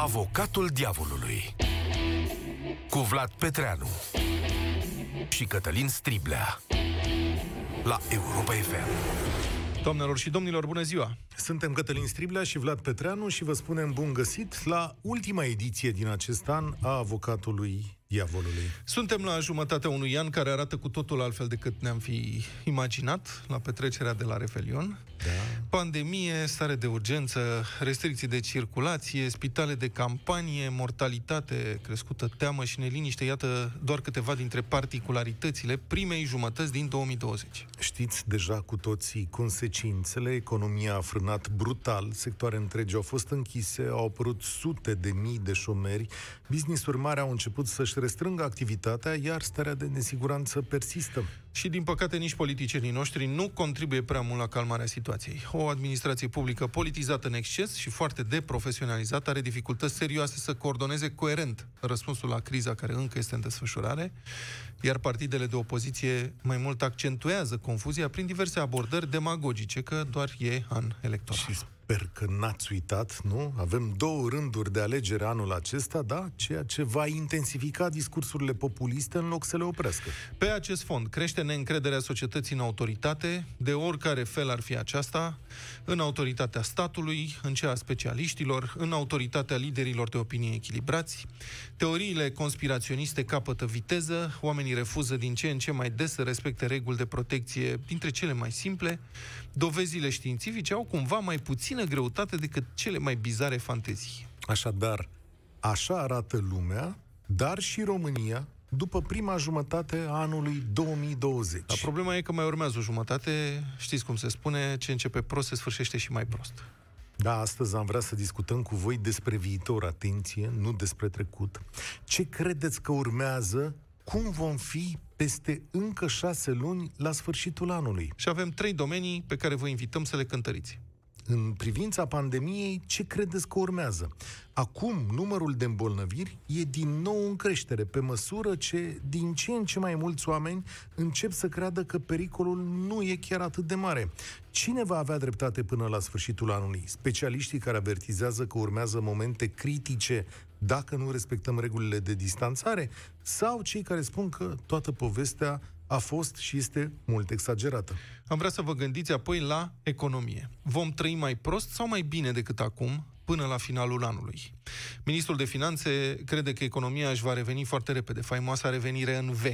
Avocatul diavolului cu Vlad Petreanu și Cătălin Striblea la Europa FM. Doamnelor și domnilor, bună ziua! Suntem Cătălin Striblea și Vlad Petreanu și vă spunem bun găsit la ultima ediție din acest an a Avocatului Diavolului. Suntem la jumătatea unui an care arată cu totul altfel decât ne-am fi imaginat la petrecerea de la Revelion. Da. Pandemie, stare de urgență, restricții de circulație, spitale de campanie, mortalitate crescută, teamă și neliniște, iată doar câteva dintre particularitățile primei jumătăți din 2020. Știți deja cu toții consecințele, economia a frânat brutal, sectoare întregi au fost închise, au apărut sute de mii de șomeri, business-uri mari au început să-și restrângă activitatea, iar starea de nesiguranță persistă. Și, din păcate, nici politicienii noștri nu contribuie prea mult la calmarea situației. O administrație publică politizată în exces și foarte deprofesionalizată are dificultăți serioase să coordoneze coerent răspunsul la criza care încă este în desfășurare, iar partidele de opoziție mai mult accentuează confuzia prin diverse abordări demagogice, că doar e an electoral. Și sper că n-ați uitat, nu? Avem două rânduri de alegere anul acesta, da? Ceea ce va intensifica discursurile populiste în loc să le oprească. Pe acest fond crește neîncrederea societății în autoritate, de oricare fel ar fi aceasta, în autoritatea statului, în cea a specialiștilor, în autoritatea liderilor de opinie echilibrați. Teoriile conspiraționiste capătă viteză, oamenii refuză din ce în ce mai des să respecte reguli de protecție dintre cele mai simple, dovezile științifice au cumva mai puțină greutate decât cele mai bizare fantezii. Așadar, așa arată lumea, dar și România, după prima jumătate a anului 2020. Dar problema e că mai urmează o jumătate, știți cum se spune, ce începe prost se sfârșește și mai prost. Da, astăzi am vrea să discutăm cu voi despre viitor, atenție, nu despre trecut. Ce credeți că urmează? Cum vom fi peste încă șase luni la sfârșitul anului? Și avem trei domenii pe care vă invităm să le cântăriți. În privința pandemiei, ce credeți că urmează? Acum, numărul de îmbolnăviri e din nou în creștere, pe măsură ce din ce în ce mai mulți oameni încep să creadă că pericolul nu e chiar atât de mare. Cine va avea dreptate până la sfârșitul anului? Specialiștii care avertizează că urmează momente critice dacă nu respectăm regulile de distanțare? Sau cei care spun că toată povestea a fost și este mult exagerată. Am vrea să vă gândiți apoi la economie. Vom trăi mai prost sau mai bine decât acum, până la finalul anului? Ministrul de Finanțe crede că economia își va reveni foarte repede, faimoasa revenire în V.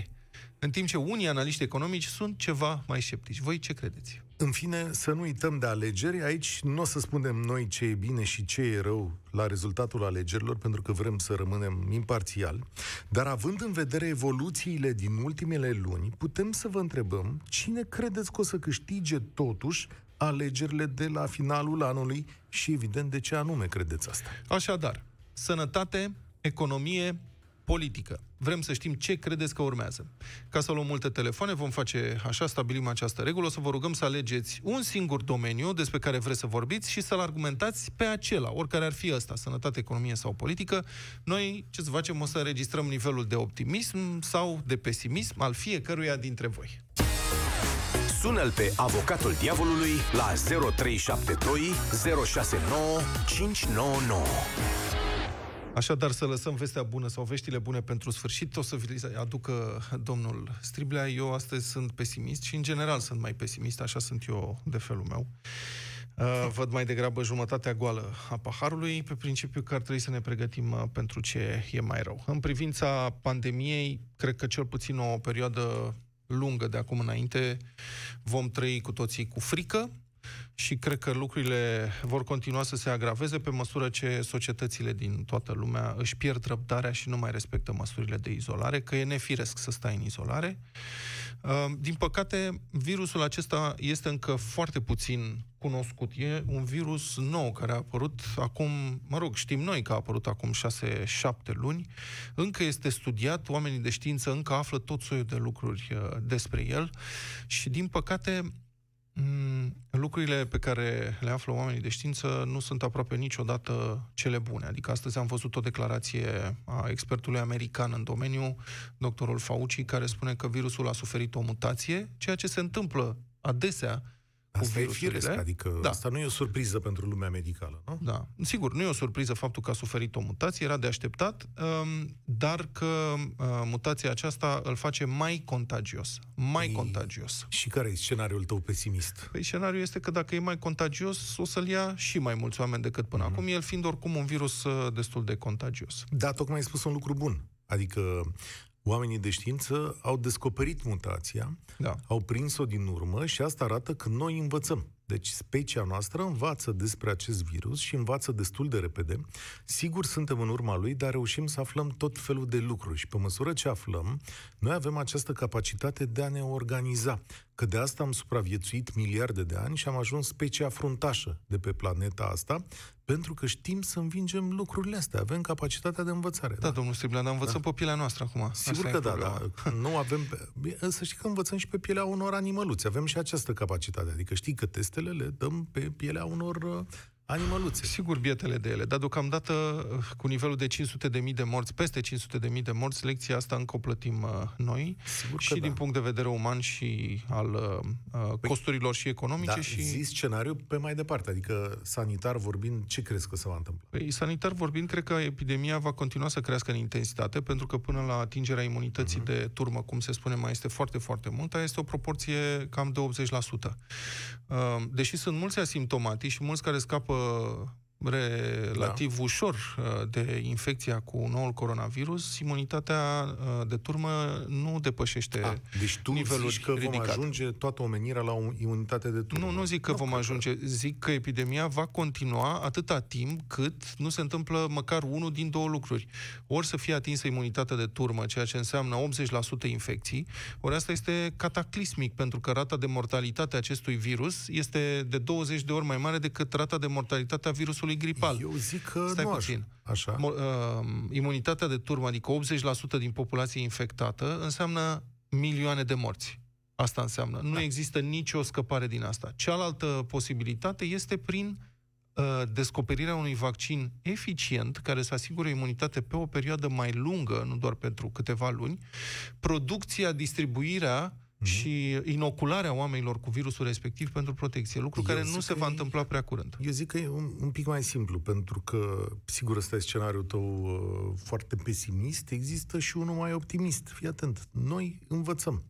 În timp ce unii analiști economici sunt ceva mai sceptici. Voi ce credeți? În fine, să nu uităm de alegeri. Aici nu o să spunem noi ce e bine și ce e rău la rezultatul alegerilor, pentru că vrem să rămânem imparțiali. Dar având în vedere evoluțiile din ultimele luni, putem să vă întrebăm cine credeți că o să câștige totuși alegerile de la finalul anului și, evident, de ce anume credeți asta. Așadar, sănătate, economie, politică. Vrem să știm ce credeți că urmează. Ca să luăm multe telefoane, vom face așa, stabilim această regulă, o să vă rugăm să alegeți un singur domeniu despre care vreți să vorbiți și să-l argumentați pe acela, oricare ar fi ăsta, sănătate, economie sau politică. Noi, ce să facem, o să înregistrăm nivelul de optimism sau de pesimism al fiecăruia dintre voi. Sună-l pe avocatul diavolului la 0372 069 599. Așadar, să lăsăm vestea bună sau veștile bune pentru sfârșit, o să vi le aducă domnul Striblea. Eu astăzi sunt pesimist și, în general, sunt mai pesimist, așa sunt eu de felul meu. Uh, văd mai degrabă jumătatea goală a paharului, pe principiu că ar trebui să ne pregătim uh, pentru ce e mai rău. În privința pandemiei, cred că cel puțin o perioadă lungă de acum înainte vom trăi cu toții cu frică, și cred că lucrurile vor continua să se agraveze pe măsură ce societățile din toată lumea își pierd răbdarea și nu mai respectă măsurile de izolare, că e nefiresc să stai în izolare. Uh, din păcate, virusul acesta este încă foarte puțin cunoscut. E un virus nou care a apărut acum, mă rog, știm noi că a apărut acum 6-7 luni. Încă este studiat, oamenii de știință încă află tot soiul de lucruri uh, despre el și, din păcate, Mm, lucrurile pe care le află oamenii de știință nu sunt aproape niciodată cele bune. Adică astăzi am văzut o declarație a expertului american în domeniu, doctorul Fauci, care spune că virusul a suferit o mutație, ceea ce se întâmplă adesea Asta e virusurile. firesc, adică Da. asta nu e o surpriză pentru lumea medicală, nu? Da, sigur, nu e o surpriză faptul că a suferit o mutație, era de așteptat, um, dar că uh, mutația aceasta îl face mai contagios. Mai Ei. contagios. Și care e scenariul tău pesimist? Păi scenariul este că dacă e mai contagios, o să-l ia și mai mulți oameni decât până acum, el fiind oricum un virus uh, destul de contagios. Da, tocmai ai spus un lucru bun. Adică oamenii de știință au descoperit mutația, Da. au prins-o din urmă și asta arată că noi învățăm. Deci specia noastră învață despre acest virus și învață destul de repede. Sigur suntem în urma lui, dar reușim să aflăm tot felul de lucruri și pe măsură ce aflăm, noi avem această capacitate de a ne organiza. Că de asta am supraviețuit miliarde de ani și am ajuns specia fruntașă de pe planeta asta, pentru că știm să învingem lucrurile astea. Avem capacitatea de învățare. Da, domnul Striblea, dar învățăm pe pielea noastră acum. Sigur Asta că e da, problema. da. Nu avem... Bine, Să știi că învățăm și pe pielea unor animăluțe. Avem și această capacitate. Adică știi că testele le dăm pe pielea unor uh, animăluțe. Sigur, bietele de ele, dar deocamdată uh, cu nivelul de 500 de mii de morți, peste 500 de mii de morți, lecția asta încă o plătim uh, noi Sigur că și da. din punct de vedere uman și al uh, uh, costurilor și economice Da, și... zi scenariu pe mai departe. Adică sanitar vorbind, ce crezi că se va întâmpla? Păi, sanitar vorbind, cred că epidemia va continua să crească în intensitate, pentru că până la atingerea imunității Mhm. uh-huh. de turmă, cum se spune, mai este foarte, foarte mult, aia este o proporție cam de 80%. Uh, Deși sunt mulți asimptomatici și mulți care scapă uh, relativ da. ușor uh, de infecția cu noul coronavirus, imunitatea uh, de turmă nu depășește A, deci tu niveluri zici că vom ridicate. ajunge toată omenirea la o imunitate de turmă. Nu, nu zic că Nu, vom cred ajunge, zic că epidemia va continua atâta timp cât nu se întâmplă măcar unul din două lucruri. Ori să fie atinsă imunitatea de turmă, ceea ce înseamnă 80% infecții, ori asta este cataclismic, pentru că rata de mortalitate a acestui virus este de 20 de ori mai mare decât rata de mortalitate a virusului gripal. Eu zic că Stai nu puțin. așa. așa. Mo- uh, imunitatea de turmă, adică 80% din populație infectată, înseamnă milioane de morți. Asta înseamnă. Nu Da. există nicio scăpare din asta. Cealaltă posibilitate este prin uh, descoperirea unui vaccin eficient care să asigure imunitate pe o perioadă mai lungă, nu doar pentru câteva luni, producția, distribuirea și inocularea oamenilor cu virusul respectiv pentru protecție, lucru Eu care nu zic se că va e- întâmpla prea curând. Eu zic că e un, un pic mai simplu, pentru că, sigur, ăsta e scenariul tău uh, foarte pesimist, există și unul mai optimist. Fii atent, noi învățăm.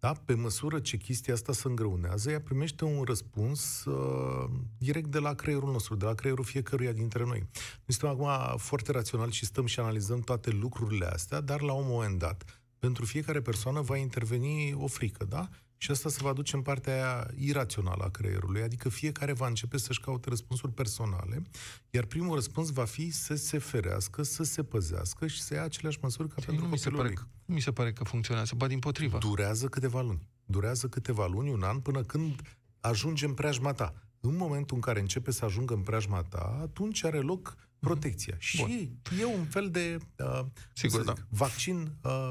Da? Pe măsură ce chestia asta se îngreunează, ea primește un răspuns uh, direct de la creierul nostru, de la creierul fiecăruia dintre noi. Noi suntem acum foarte raționali și stăm și analizăm toate lucrurile astea, dar la un moment dat, pentru fiecare persoană va interveni o frică, da? Și asta se va duce în partea aia irațională a creierului, adică fiecare va începe să-și caute răspunsuri personale, iar primul răspuns va fi să se ferească, să se păzească și să ia aceleași măsuri ca Păi pentru nu mi, se copilul pare, lui. că- nu mi se pare că funcționează, ba din potrivă. Durează câteva luni. Durează câteva luni, un an, până când ajunge în preajma ta. În momentul în care începe să ajungă în preajma ta, atunci are loc protecția. Și e un fel de uh, Sigur, cum să zic, vaccin uh,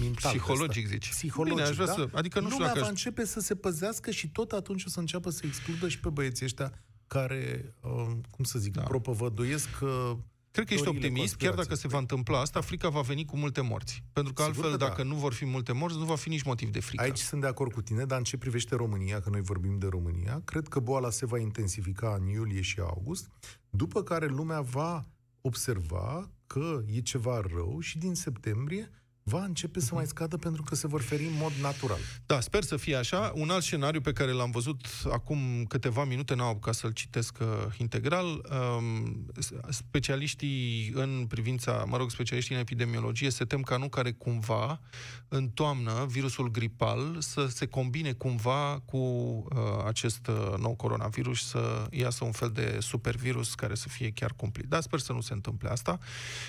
mental. Psihologic, ăsta. zici. Psihologic, Bine, aș vrea da? să- adică nu știu Lumea dacă va aș- începe să se păzească și tot atunci o să înceapă să explodă și pe băieții ăștia care, uh, cum să zic, Da. da. propovăduiesc uh, Cred că ești teoriile optimist, chiar dacă conspirației. se va întâmpla asta, frica va veni cu multe morți. Pentru că Sigur altfel, că da. dacă nu vor fi multe morți, nu va fi nici motiv de frică. Aici sunt de acord cu tine, dar în ce privește România, că noi vorbim de România, cred că boala se va intensifica în iulie și august, după care lumea va observa că e ceva rău și din septembrie va începe să mai scadă pentru că se vor feri în mod natural. Da, sper să fie așa. Un alt scenariu pe care l-am văzut acum câteva minute, n-am apucat să-l citesc uh, integral, um, specialiștii în privința, mă rog, specialiștii în epidemiologie se tem ca nu care cumva în toamnă virusul gripal să se combine cumva cu uh, acest uh, nou coronavirus, să iasă un fel de supervirus care să fie chiar cumplit. Dar sper să nu se întâmple asta.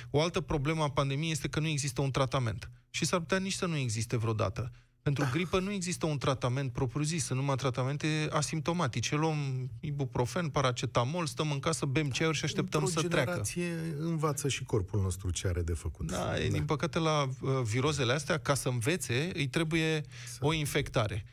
O altă problemă a pandemiei este că nu există un tratament. Și s-ar putea nici să nu existe vreodată. Pentru gripă nu există un tratament propriu-zis, sunt numai tratamente asimptomatice. Luăm ibuprofen, paracetamol, stăm în casă, bem ceaiuri și așteptăm Într-o să treacă. generație învață și corpul nostru ce are de făcut. Da, e, din păcate la uh, virozele astea, ca să învețe, îi trebuie o infectare.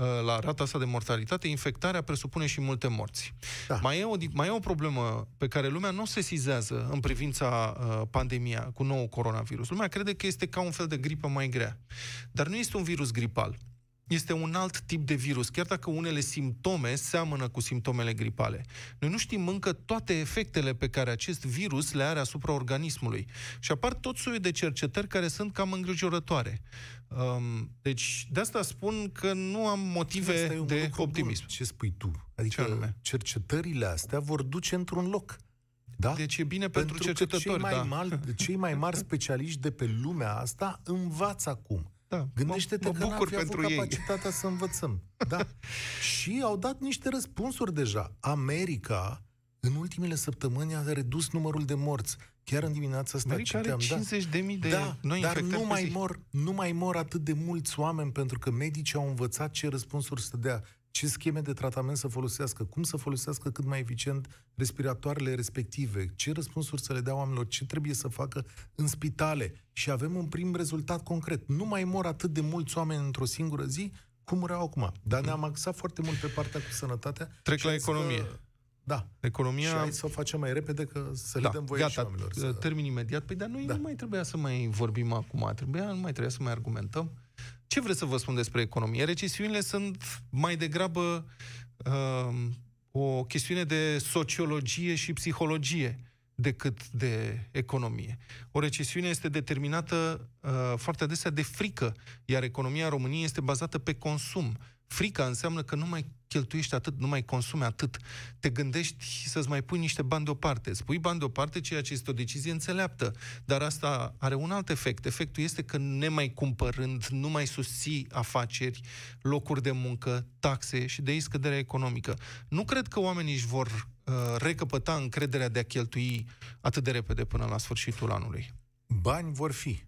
Uh, la rata asta de mortalitate, infectarea presupune și multe morți. Da. Mai, e o, di- mai e o problemă pe care lumea nu se sizează în privința uh, pandemia cu nou coronavirus. Lumea crede că este ca un fel de gripă mai grea. Dar nu este un virus gripal. este un alt tip de virus, chiar dacă unele simptome seamănă cu simptomele gripale. Noi nu știm încă toate efectele pe care acest virus le are asupra organismului. Și apar tot soiul de cercetări care sunt cam îngrijorătoare. Um, deci, de asta spun că nu am motive Asta e un de lucru optimism. Bun. Ce spui tu? Ce Adică anume? cercetările astea vor duce într-un loc. Da? Deci e bine pentru, că cercetători, cei mai, da. mari, cei mai mari specialiști de pe lumea asta învață acum. Da, Gândește-te mă, mă că n-am bucur fi pentru avut ei. capacitatea să învățăm. Da. și au dat niște răspunsuri deja. America, în ultimele săptămâni, a redus numărul de morți. Chiar în dimineața asta America are citeam, da. 50.000 de da, noi dar infectări nu pe mai, zi. mor, nu mai mor atât de mulți oameni pentru că medicii au învățat ce răspunsuri să dea, ce scheme de tratament să folosească, cum să folosească cât mai eficient respiratoarele respective, ce răspunsuri să le dea oamenilor, ce trebuie să facă în spitale. Și avem un prim rezultat concret. Nu mai mor atât de mulți oameni într-o singură zi cum mureau acum. Dar ne-am axat foarte mult pe partea cu sănătatea. Trec și la am zis economie. Că, da. Economia... Și hai să o facem mai repede că să le Da, dăm voie și gata, oamenilor. Să... termin imediat. Păi, dar noi Da. nu mai trebuia să mai vorbim acum, trebuia, nu mai trebuia să mai argumentăm. Ce vreți să vă spun despre economie? Recesiunile sunt mai degrabă uh, o chestiune de sociologie și psihologie decât de economie. O recesiune este determinată uh, foarte adesea de frică, iar economia României este bazată pe consum. Frica înseamnă că nu mai cheltuiești atât, nu mai consumi atât. Te gândești să-ți mai pui niște bani deoparte. Îți pui bani deoparte, ceea ce este o decizie înțeleaptă. Dar asta are un alt efect. Efectul este că nemai cumpărând, nu mai susții afaceri, locuri de muncă, taxe și de aici scăderea economică. Nu cred că oamenii își vor uh, recăpăta încrederea de a cheltui atât de repede până la sfârșitul anului. Bani vor fi,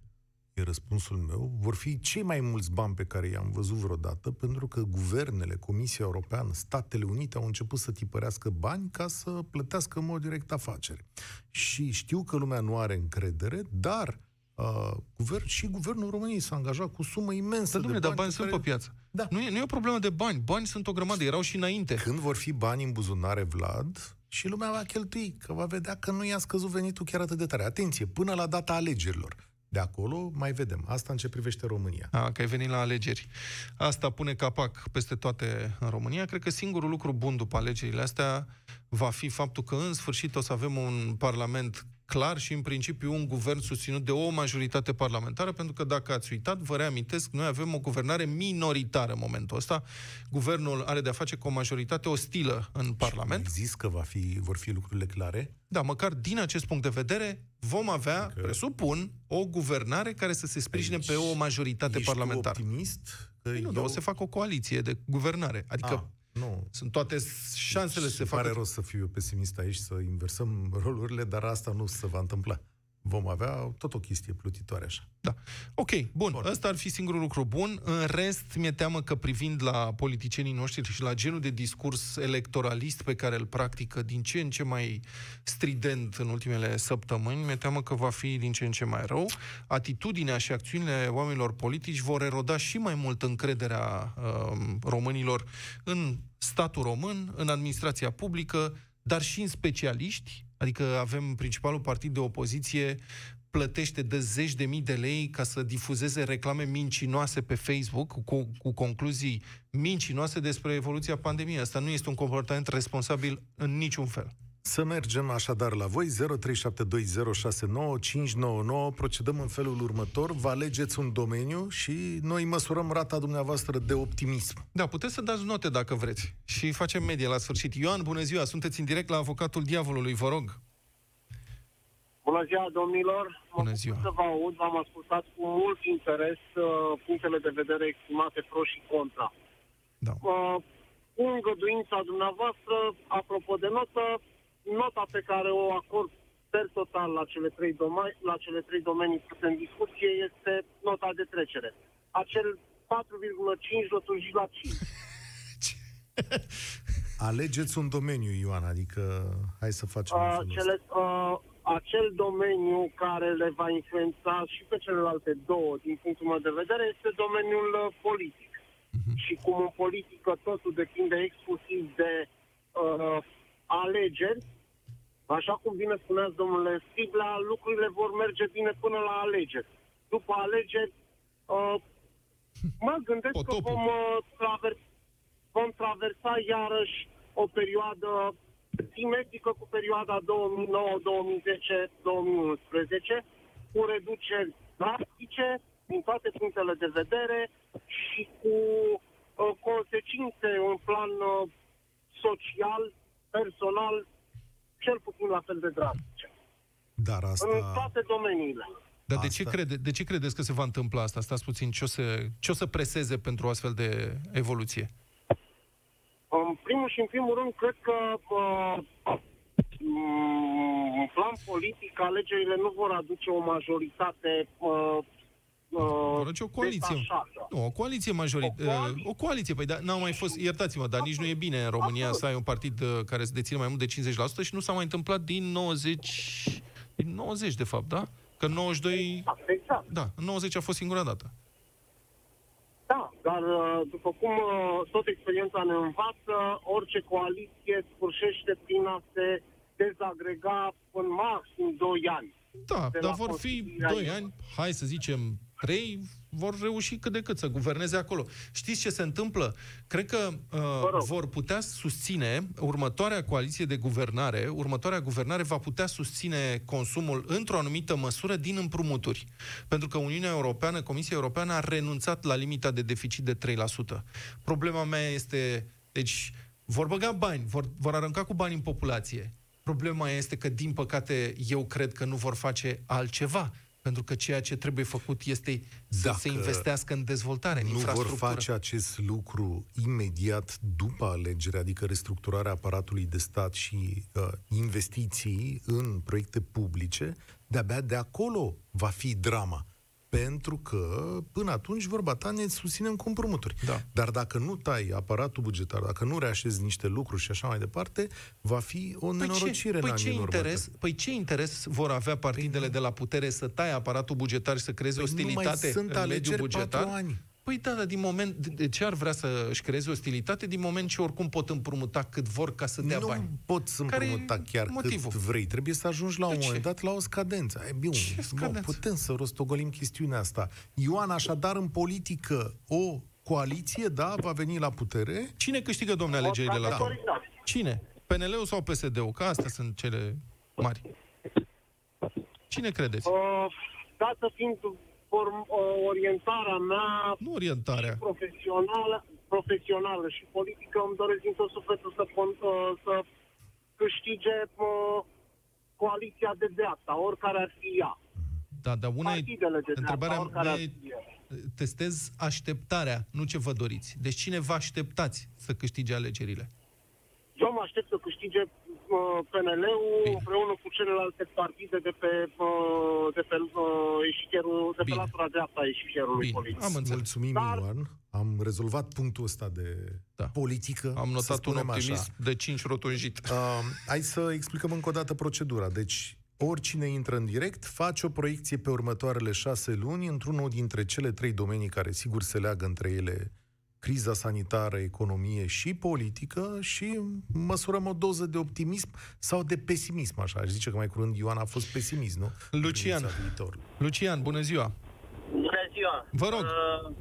e răspunsul meu, vor fi cei mai mulți bani pe care i-am văzut vreodată, pentru că guvernele, Comisia Europeană, Statele Unite au început să tipărească bani ca să plătească în mod direct afaceri. Și știu că lumea nu are încredere, dar uh, guvern, și guvernul României s-a angajat cu sumă imensă Dar, de domnule, bani. dar bani pe sunt care- pe piață. Da. Nu, e, nu e o problemă de bani. Bani sunt o grămadă, erau și înainte. Când vor fi bani în buzunare, Vlad, și lumea va cheltui, că va vedea că nu i-a scăzut venitul chiar atât de tare. Atenție, până la data alegerilor. De acolo mai vedem. Asta în ce privește România. A, că ai venit la alegeri. Asta pune capac peste toate în România. Cred că singurul lucru bun după alegerile astea va fi faptul că în sfârșit o să avem un parlament clar și în principiu un guvern susținut de o majoritate parlamentară, pentru că dacă ați uitat, vă reamintesc, noi avem o guvernare minoritară în momentul ăsta. Guvernul are de-a face cu o majoritate ostilă în Parlament. Zis că va fi, vor fi lucrurile clare. Da, măcar din acest punct de vedere vom avea, Că- presupun, o guvernare care să se sprijine Aici pe o majoritate Ești parlamentară. Tu optimist? Că Păi nu, eu... dar o să facă o coaliție de guvernare. Adică Ah, nu. sunt toate șansele să se Îmi pare facă. rost să fiu eu pesimist aici, să inversăm rolurile, dar asta nu se va întâmpla. Vom avea tot o chestie plutitoare așa. Da. Ok, bun. bun. Ăsta ar fi singurul lucru bun. În rest, mi-e teamă că privind la politicienii noștri și la genul de discurs electoralist pe care îl practică din ce în ce mai strident în ultimele săptămâni, mi-e teamă că va fi din ce în ce mai rău. Atitudinea și acțiunile oamenilor politici vor eroda și mai mult încrederea uh, românilor în statul român, în administrația publică, dar și în specialiști, adică avem principalul partid de opoziție plătește de zeci de mii de lei ca să difuzeze reclame mincinoase pe Facebook cu, cu concluzii mincinoase despre evoluția pandemiei. Asta nu este un comportament responsabil în niciun fel. Să mergem așadar la voi, 0372069599, procedăm în felul următor, vă alegeți un domeniu și noi măsurăm rata dumneavoastră de optimism. Da, puteți să dați note dacă vreți. Și facem medie la sfârșit. Ioan, bună ziua, sunteți în direct la Avocatul Diavolului, vă rog. Bună ziua, domnilor! Mă Bună bucur ziua. să vă aud, v-am ascultat cu mult interes uh, punctele de vedere exprimate pro și contra. Da. Uh, cu îngăduința dumneavoastră, apropo de notă, nota pe care o acord per total la cele trei, doma- la cele trei domenii puse în discuție este nota de trecere. Acel 4,5 rotunjit la 5. Alegeți un domeniu, Ioan, adică hai să facem în Uh, felul cele, uh, acel domeniu care le va influența și pe celelalte două, din punctul meu de vedere, este domeniul uh, politic. Și cum în politică totul depinde exclusiv de uh, alegeri, așa cum bine spuneați, domnule Stibla, lucrurile vor merge bine până la alegeri. După alegeri, uh, mă gândesc Potopul. că vom, uh, traver- vom traversa iarăși o perioadă simetrică cu perioada 2009, 2010, 2011, cu reduceri drastice din toate punctele de vedere și cu uh, consecințe în plan uh, social, personal, cel puțin la fel de drastice. Dar asta... În toate domeniile. Dar de Asta- ce, crede, de ce credeți că se va întâmpla asta? Stați puțin, ce o să, ce o să preseze pentru o astfel de evoluție? În primul și în primul rând, cred că uh, mm, în plan politic, alegerile nu vor aduce o majoritate uh, Vor uh, face o coaliție. detașată. Nu, o coaliție majorită. O coaliție? O coaliție, păi da, n-au mai fost, iertați-mă, dar nici nu e bine în România Absolut. să ai un partid uh, care să dețină mai mult de 50% și nu s-a mai întâmplat din 90, din 90 de fapt, da? Că în 92, Exact, exact. da, în 90 a fost singura dată. Da, dar uh, după cum uh, tot experiența ne învață, orice coaliție sfârșește prin a se dezagrega în maxim 2 ani. Da, De dar la vor fi constituirea 2 ei. ani, hai să zicem 3, vor reuși cât de cât să guverneze acolo. Știți ce se întâmplă? Cred că uh, rog. vor putea susține următoarea coaliție de guvernare, următoarea guvernare va putea susține consumul într-o anumită măsură din împrumuturi. Pentru că Uniunea Europeană, Comisia Europeană a renunțat la limita de deficit de 3%. Problema mea este, deci, vor băga bani, vor, vor arunca cu bani în populație. Problema este că, din păcate, eu cred că nu vor face altceva. Pentru că ceea ce trebuie făcut este să Dacă se investească în dezvoltare, în nu vor infrastructură. face acest lucru imediat după alegere, adică restructurarea aparatului de stat și uh, investiții în proiecte publice, de-abia de acolo va fi drama. Pentru că până atunci vorba ta ne susținem cu împrumuturi. Da. Dar dacă nu tai aparatul bugetar, dacă nu reașezi niște lucruri și așa mai departe, va fi o nenorocire păi în ce, anii păi ce interes, următori. Păi ce interes vor avea partidele de la putere să taie aparatul bugetar și să creeze Păi nu mai ostilitate sunt în mediul alegeri bugetar? patru ani. Păi da, dar din moment... De de ce ar vrea să își creeze ostilitate din moment ce oricum pot împrumuta cât vor ca să dea nu bani? poți să Care e împrumuta chiar motivul? cât vrei. Trebuie să ajungi la un De ce? moment dat la o scadență. E bine, Ce bun, scadență? putem să rostogolim chestiunea asta. Ioan, așadar, în politică, o coaliție, da, va veni la putere. Cine câștigă, domnule, alegerile la toamnă? Da. Cine? PNL-ul sau PSD-ul? Că astea sunt cele mari. Cine credeți? Uh, dată fiind form, uh, orientarea mea Nu orientarea. profesională, profesională și politică, îmi doresc din tot sufletul să, con- uh, să câștige uh, coaliția de dreapta, oricare ar fi ea. Da, dar una e... Partidele de Întrebarea dreapta, oricare mea ar e... fi ele. Testez așteptarea, nu ce vă doriți. Deci cine vă așteptați să câștige alegerile? Eu mă aștept să câștige uh, PNL-ul Bine. împreună cu celelalte partide de pe, uh, de pe uh, eșichierul, de pe Bine. latura dreapta a eșichierului Bine, politic. am înțeles. Mulțumim, Dar- Ioan. Am rezolvat punctul ăsta de Da. politică. Am să notat un spunem optimism Așa. de 5 rotunjit. Uh, hai să explicăm încă o dată procedura. Deci, oricine intră în direct face o proiecție pe următoarele șase luni într-unul dintre cele trei domenii care sigur se leagă între ele criza sanitară, economie și politică și măsurăm o doză de optimism sau de pesimism, așa. Aș zice că mai curând Ioan a fost pesimist, nu? În Lucian. privința viitorului. Lucian, bună ziua! Bună ziua! Vă rog. Uh,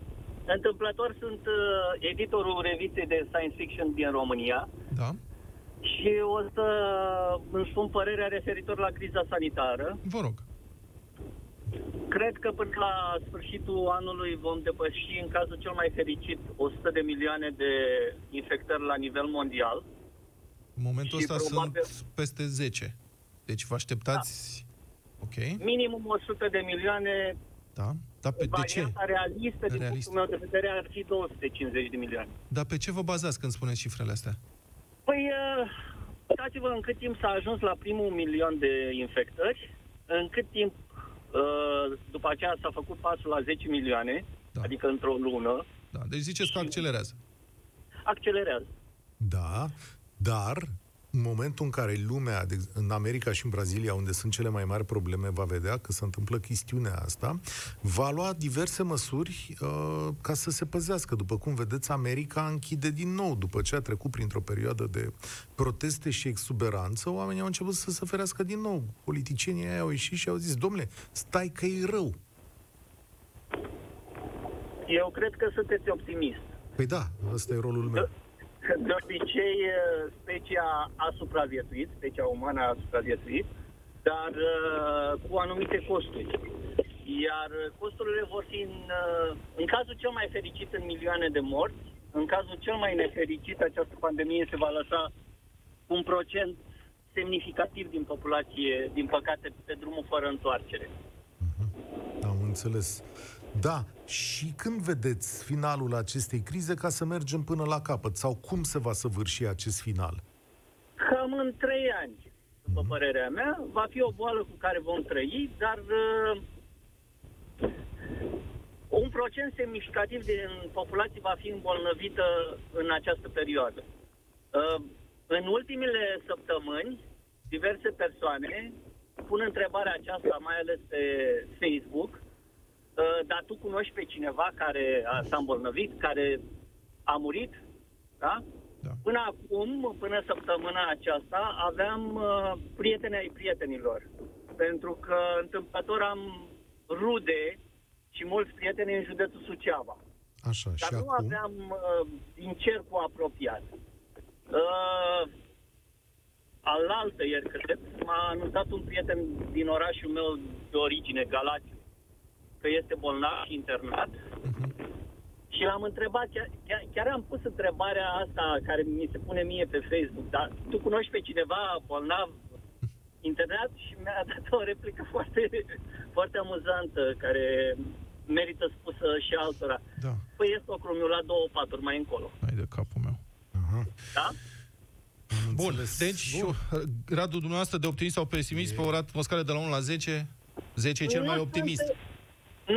întâmplător sunt uh, editorul revistei de science fiction din România Da? și o să îmi spun părerea referitor la criza sanitară. Vă rog. Cred că până la sfârșitul anului vom depăși, în cazul cel mai fericit, 100 de milioane de infectări la nivel mondial. În momentul Și ăsta probabil- sunt peste 10. Deci vă așteptați... Ok, Minimum 100 de milioane. da. Dar pe, de ce? Varianta realistă, din Realist. punctul meu de vedere, ar fi 250 de milioane. Dar pe ce vă bazați când spuneți cifrele astea? Păi, uh, uitați-vă în cât timp s-a ajuns la primul milion de infectări, în cât timp uh, după aceea s-a făcut pasul la 10 milioane, Da. adică într-o lună, Da, deci ziceți că accelerează. accelerează. Da, dar în momentul în care lumea, de, în America și în Brazilia, unde sunt cele mai mari probleme, va vedea că se întâmplă chestiunea asta, va lua diverse măsuri uh, ca să se păzească. După cum vedeți, America închide din nou, după ce a trecut printr-o perioadă de proteste și exuberanță, oamenii au început să se ferească din nou. Politicienii aia au ieșit și au zis, domnule, stai că e rău. Eu cred că sunteți optimist. Păi da, ăsta e rolul meu. De obicei, uh, specia a supraviețuit, specia umană a supraviețuit, dar uh, cu anumite costuri. Iar costurile vor fi, în, uh, în cazul cel mai fericit, în milioane de morți, în cazul cel mai nefericit, această pandemie se va lăsa un procent semnificativ din populație, din păcate, pe drumul fără întoarcere. Am înțeles. Da, și când vedeți finalul acestei crize ca să mergem până la capăt? Sau cum se va săvârși acest final? Cam în trei ani, după părerea mea, va fi o boală cu care vom trăi, dar uh, un procent semnificativ din populație va fi îmbolnăvită în această perioadă. Uh, în ultimele săptămâni, diverse persoane pun întrebarea aceasta, mai ales pe Facebook, uh, dar tu cunoști pe cineva care a, s-a îmbolnăvit, care a murit? Da? Da. Până acum, până săptămâna aceasta, aveam uh, prieteni ai prietenilor. Pentru că întâmplător am rude și mulți prieteni în județul Suceava. Așa, Dar și nu acum? aveam uh, din cercul apropiat. Uh, alaltă ieri, cred, m-a anunțat un prieten din orașul meu de origine, Galați, că este bolnav și internat. Și l-am întrebat, chiar, chiar, chiar am pus întrebarea asta care mi se pune mie pe Facebook, dar tu cunoști pe cineva bolnav internat? Și mi-a dat o replică foarte, foarte amuzantă, care merită spusă și altora. Da, Păi este ocrul meu la două paturi mai încolo. ai de capul meu. Aha. Da? Bun, Înțeles. deci, Bun. Radu, dumneavoastră de optimist sau pesimist, pe o rat- o scară de la 1 la 10, 10 e cel Nu mai sunt optimist. pe-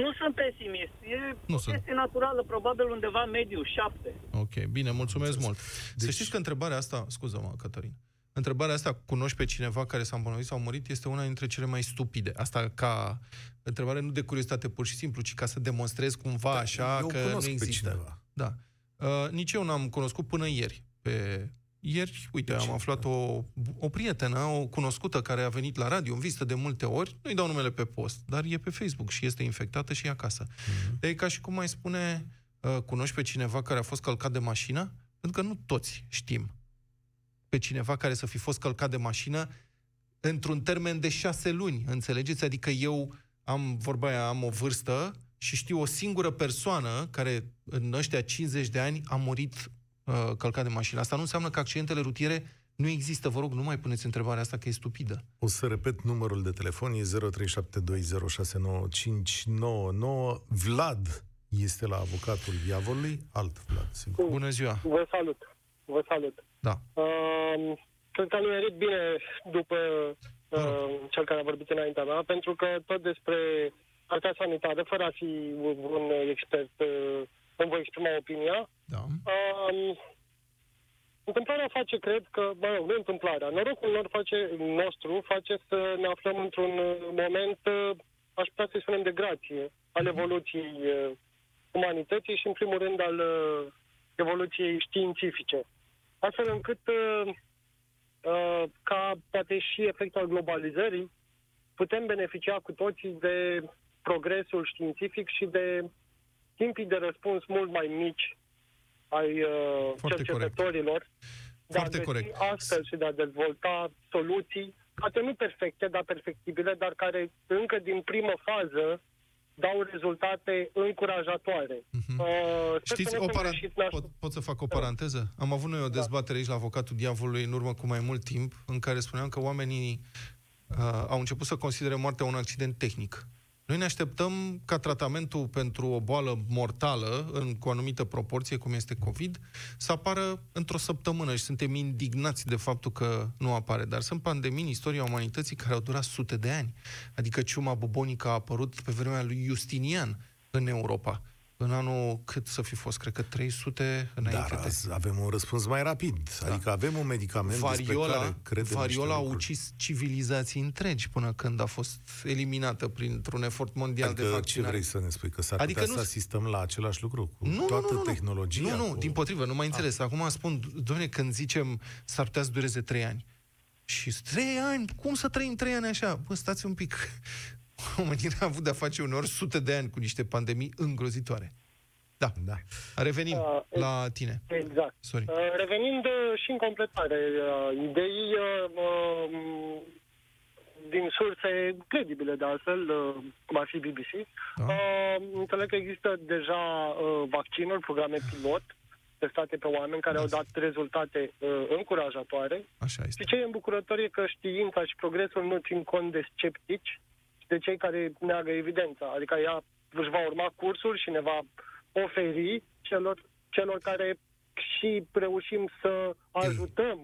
Nu sunt pesimist. E Nu o sunt. chestie naturală, probabil undeva mediu, șapte. Ok, bine, mulțumesc mult. Să Deci- știți că întrebarea asta, scuză-mă, Cătălin, întrebarea asta, cunoști pe cineva care s-a îmbolnăvit sau a murit, este una dintre cele mai stupide. Asta ca întrebare nu de curiozitate pur și simplu, ci ca să demonstrezi cumva așa Da, eu că cunosc nu pe există. cineva. Da. Uh, nici eu n-am cunoscut până ieri. Pe ieri, uite, am aflat o, o prietenă, o cunoscută care a venit la radio în vizită de multe ori, nu-i dau numele pe post, dar e pe Facebook și este infectată și e acasă. Mm-hmm. E ca și cum mai spune, uh, cunoști pe cineva care a fost călcat de mașină? Pentru că nu toți știm pe cineva care să fi fost călcat de mașină într-un termen de șase luni, înțelegeți? Adică eu am, vorba aia, am o vârstă și știu o singură persoană care în ăștia 50 de ani a murit uh, călcat de mașină. Asta nu înseamnă că accidentele rutiere nu există. Vă rog, nu mai puneți întrebarea asta că e stupidă. O să repet numărul de telefon, e 0372069599. Vlad este la avocatul diavolului, alt Vlad, sigur. Bună ziua! Vă salut. Vă salut. Da. Uh, cred că am nimerit bine după uh, cel care a vorbit înaintea mea, pentru că tot despre partea sanitară, fără a fi un expert, uh, îmi voi exprima opinia. Da. Uh, întâmplarea face, cred că, mă rog, nu întâmplarea, norocul lor face, nostru face să ne aflăm într-un uh, moment, uh, aș putea să spunem, de grație al evoluției uh, umanității și, în primul rând, al uh, evoluției științifice. Astfel încât, uh, uh, ca poate și efectul al globalizării, putem beneficia cu toții de progresul științific și de timpii de răspuns mult mai mici ai uh, Foarte cercetătorilor de Foarte a găsi corect. astfel și de a dezvolta soluții, poate nu perfecte, dar perfectibile, dar care încă din primă fază dau rezultate încurajatoare. Uh, sper Mhm. Știți, să nu o fim para... greșiți, n-aș- pot, pot să fac o paranteză? Am avut noi o dezbatere aici la avocatul diavolului în urmă cu mai mult timp, în care spuneam că oamenii uh, au început să considere moartea un accident tehnic. Noi ne așteptăm ca tratamentul pentru o boală mortală, în, cu o anumită proporție, cum este COVID, să apară într-o săptămână și suntem indignați de faptul că nu apare. Dar sunt pandemii în istoria umanității care au durat sute de ani. Adică ciuma bubonică a apărut pe vremea lui Justinian în Europa. În anul, cât să fi fost? Cred că 300 înainte Dar de... azi avem un răspuns mai rapid. Adică avem un medicament despre care Variola, credem variola a niște lucruri. ucis civilizații întregi până când a fost eliminată printr-un efort mondial de Adică ce vaccinare. vrei să ne spui? Că s-ar Adică putea nu- să asistăm la același lucru cu Nu, toată nu, nu, nu. tehnologia? Nu, nu, cu... din potrivă, nu mai înțeles. Ah. Acum spun, doamne, când zicem s-ar putea să dureze trei ani. Și trei ani? Cum să trăim trei ani așa? Bă, stați un pic. Omenirea a avut de-a face uneori sute de ani cu niște pandemii îngrozitoare. Da. Da. Revenim Uh, la tine. Exact. Sorry. Uh, Revenind uh, și în completare uh, ideii uh, um, din surse credibile, de altfel, uh, cum ar fi BBC, Da. uh, înțeleg că există deja uh, vaccinuri, programe pilot testate pe oameni care Da. au dat rezultate uh, încurajatoare. Așa este. Și ce e îmbucurător e că știința și progresul nu țin cont de sceptici și de cei care neagă evidența. Adică ea își va urma cursul și ne va oferi celor, celor care și reușim să ajutăm.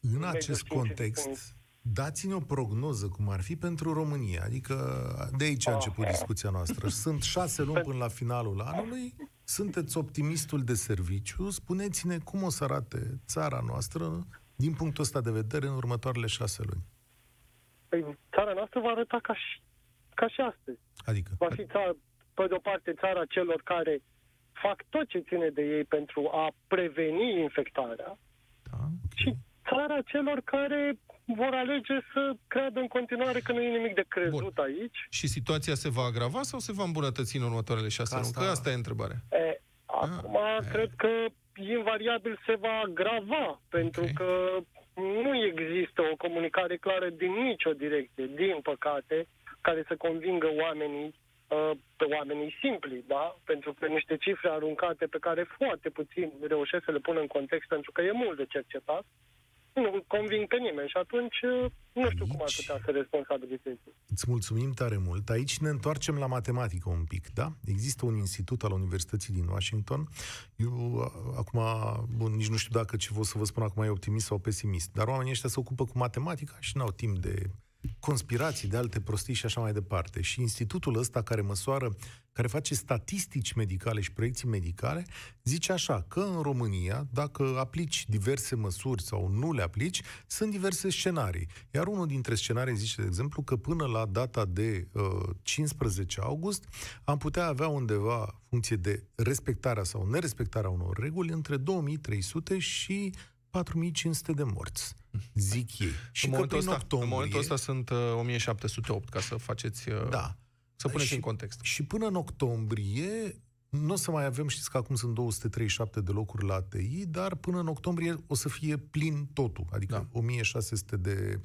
În mediul acest științific. context, dați-ne o prognoză cum ar fi pentru România. Adică de aici a Ah. început discuția noastră. Sunt șase luni până la finalul anului. Sunteți optimistul de serviciu. Spuneți-ne cum o să arate țara noastră din punctul ăsta de vedere în următoarele șase luni. Păi, țara noastră va arăta ca și, ca și astăzi. Adică, Va fi, țara, pe de o parte, țara celor care fac tot ce ține de ei pentru a preveni infectarea Da. și țara celor care vor alege să creadă în continuare că nu e nimic de crezut Bun. aici. Și situația se va agrava sau se va îmbunătăți în următoarele șase luni? Asta- Că asta e întrebarea. E, acum, Ah, cred că invariabil se va agrava, pentru Ok. că nu există o comunicare clară din nicio direcție, din păcate, care să convingă oamenii uh, pe oamenii simpli, da? Pentru că niște cifre aruncate pe care foarte puțin reușesc să le pună în context, pentru că e mult de cercetat, nu conving pe nimeni și atunci uh, nu știu cum ar Aici- putea să responsabilizeze. Îți mulțumim tare mult. Aici ne întoarcem la matematică un pic, da? Există un institut al Universității din Washington. Eu, a- acum, bun, nici nu știu dacă ce vă să vă spun acum e optimist sau pesimist, dar oamenii ăștia se ocupă cu matematica și n-au timp de conspirații, de alte prostii și așa mai departe. Și institutul ăsta care măsoară, care face statistici medicale și proiecții medicale, zice așa, că în România, dacă aplici diverse măsuri sau nu le aplici, sunt diverse scenarii. Iar unul dintre scenarii zice, de exemplu, că până la data de uh, 15 august am putea avea undeva funcție de respectarea sau nerespectarea unor reguli între 2300 și 4500 de morți, zic ei. Și în, că momentul prin ăsta, octombrie... în momentul ăsta sunt uh, 1708, ca să faceți... Uh, Da. Să puneți și, în context. Și până în octombrie nu o să mai avem, știți că acum sunt 237 de locuri la ATI, dar până în octombrie o să fie plin totul, adică Da. 1600 de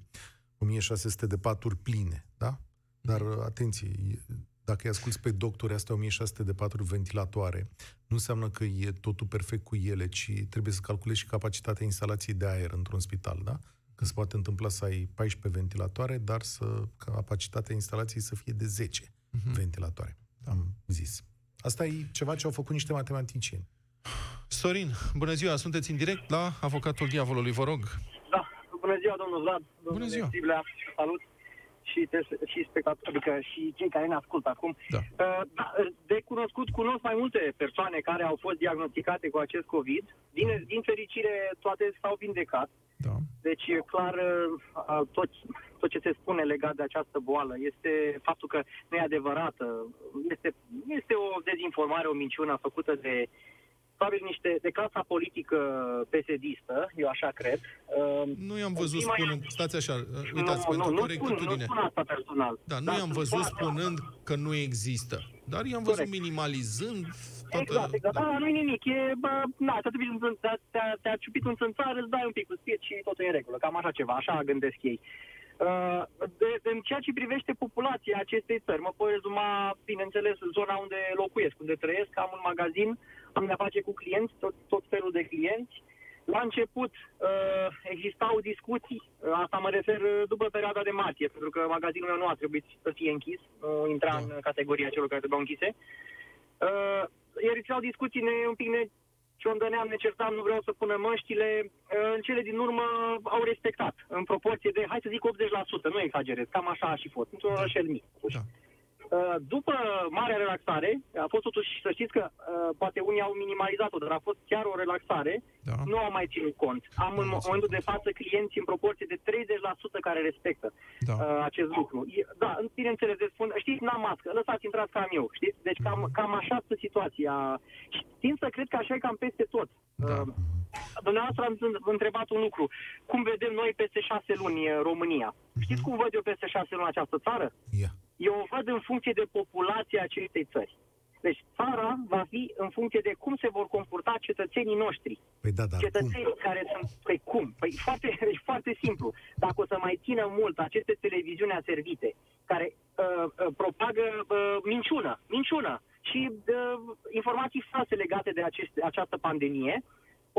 1600 de paturi pline, da? Dar Mhm. atenție, e- dacă îi asculți pe doctori, astea 1600 de paturi ventilatoare, nu înseamnă că e totul perfect cu ele, ci trebuie să calculezi și capacitatea instalației de aer într-un spital, da? Că se poate întâmpla să ai 14 ventilatoare, dar să capacitatea instalației să fie de 10 Mhm. ventilatoare. Am zis. Asta e ceva ce au făcut niște matematicieni. Sorin, bună ziua, sunteți în direct la Avocatul Diavolului, vă rog. Da, bună ziua, domnul Vlad. Domnule ziua. Striblea, salut. Și, te, și spectatori, adică și cei care ne ascultă acum. Da. Uh, da, de cunoscut, cunosc mai multe persoane care au fost diagnosticate cu acest COVID. Din, din fericire, toate s-au vindecat. Da. Deci, e clar, uh, tot, tot ce se spune legat de această boală este faptul că nu e adevărată. Este, este o dezinformare, o minciună făcută de probabil niște de clasa politică PSD-istă, eu așa cred. Uh, Nu i-am văzut Ultima- spunând, stați așa, uh, uitați, nu, pentru nu, nu, spun, nu corectitudine. spun asta personal. Da, nu Dar i-am sunt văzut foarte- spunând că nu există, dar i-am văzut Corect. minimalizând toată... Exact, exact. Da. Da, nu e nimic. E, bă, na, te-a, ciupit un, te-a, te-a, te-a ciupit un țânțar, îți dai un pic cu spirit și totul e în regulă. Cam așa ceva, așa gândesc ei. Uh, de, de, în ceea ce privește populația acestei țări, mă pot rezuma, bineînțeles, zona unde locuiesc, unde trăiesc, am un magazin, am de-a face cu clienți, tot, tot felul de clienți. La început uh, existau discuții, uh, asta mă refer uh, după perioada de martie, pentru că magazinul meu nu a trebuit să fie închis, nu intra Da. în categoria celor care trebuiau închise. Uh, erau discuții ne, un pic ne ciondăneam, ne certam, nu vreau să pună măștile. Uh, în cele din urmă au respectat, în proporție de, hai să zic 80%, nu exagerez, cam așa a și fost, într-un orășel mic. totuși. Da. Uh, După marea relaxare, a fost totuși, să știți că uh, poate unii au minimalizat-o, dar a fost chiar o relaxare, Da. nu am mai ținut cont. Am Nu în am ținut momentul de cont. față clienți în proporție de 30% care respectă Da. uh, acest lucru. E- Da, bineînțeles, de spun, știți, n-am mască, lăsați, intrați ca am eu, știți? Deci cam, Mhm. cam așa stă situația. Și Tind să cred că așa e cam peste tot. Da. Uh, Dumneavoastră am întrebat un lucru. Cum vedem noi peste șase luni uh, România? Mhm. Știți cum văd eu peste șase luni această țară? Ia. Eu o văd în funcție de populația acestei țări. Deci țara va fi în funcție de cum se vor comporta cetățenii noștri. Păi da, dar cum? Cetățenii care sunt... Păi cum? Păi foarte, deci foarte simplu. Dacă o să mai țină mult aceste televiziuni aservite, care uh, uh, propagă uh, minciună, minciună și uh, informații false legate de aceste, această pandemie,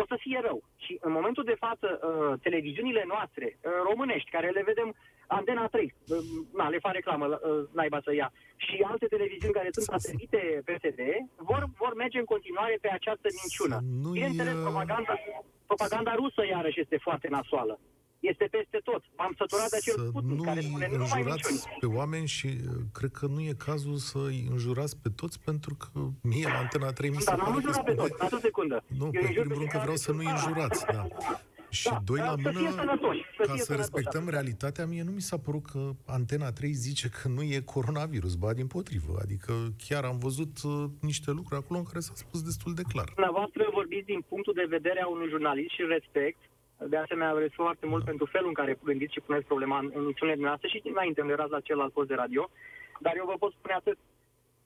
o să fie rău. Și în momentul de față, uh, televiziunile noastre uh, românești, care le vedem Antena 3, uh, na, le fac reclamă, uh, naiba să ia, și alte televiziuni care sunt atribuite PSD, vor, vor merge în continuare pe această minciună. Să nu Bineînțeles, e- propaganda, propaganda rusă iarăși este foarte nasoală. Este peste tot. M-am săturat de acel să Putin nu care spune nu mai înjurați minciuni. pe oameni și uh, cred că nu e cazul să-i înjurați pe toți pentru că mie la Antena 3 mi se Da, n-am pare că înjurat pe spune... toți, stați o secundă. Nu, Eu pe înjur primul rând că cei vreau care să nu-i sunt- înjurați, da. Și Da, doi la să fie mână, sănătoși, să ca fie să sănătoși, respectăm da. realitatea, mie nu mi s-a părut că Antena 3 zice că nu e coronavirus, ba din potrivă. Adică chiar am văzut uh, niște lucruri acolo în care s-a spus destul de clar. Dumneavoastră vorbiți din punctul de vedere a unui jurnalist și respect. De asemenea, vreți foarte mult pentru felul în care gândiți și puneți problema în emisiunile dumneavoastră și înainte îmi erați la celălalt post de radio. Dar eu vă pot spune atât.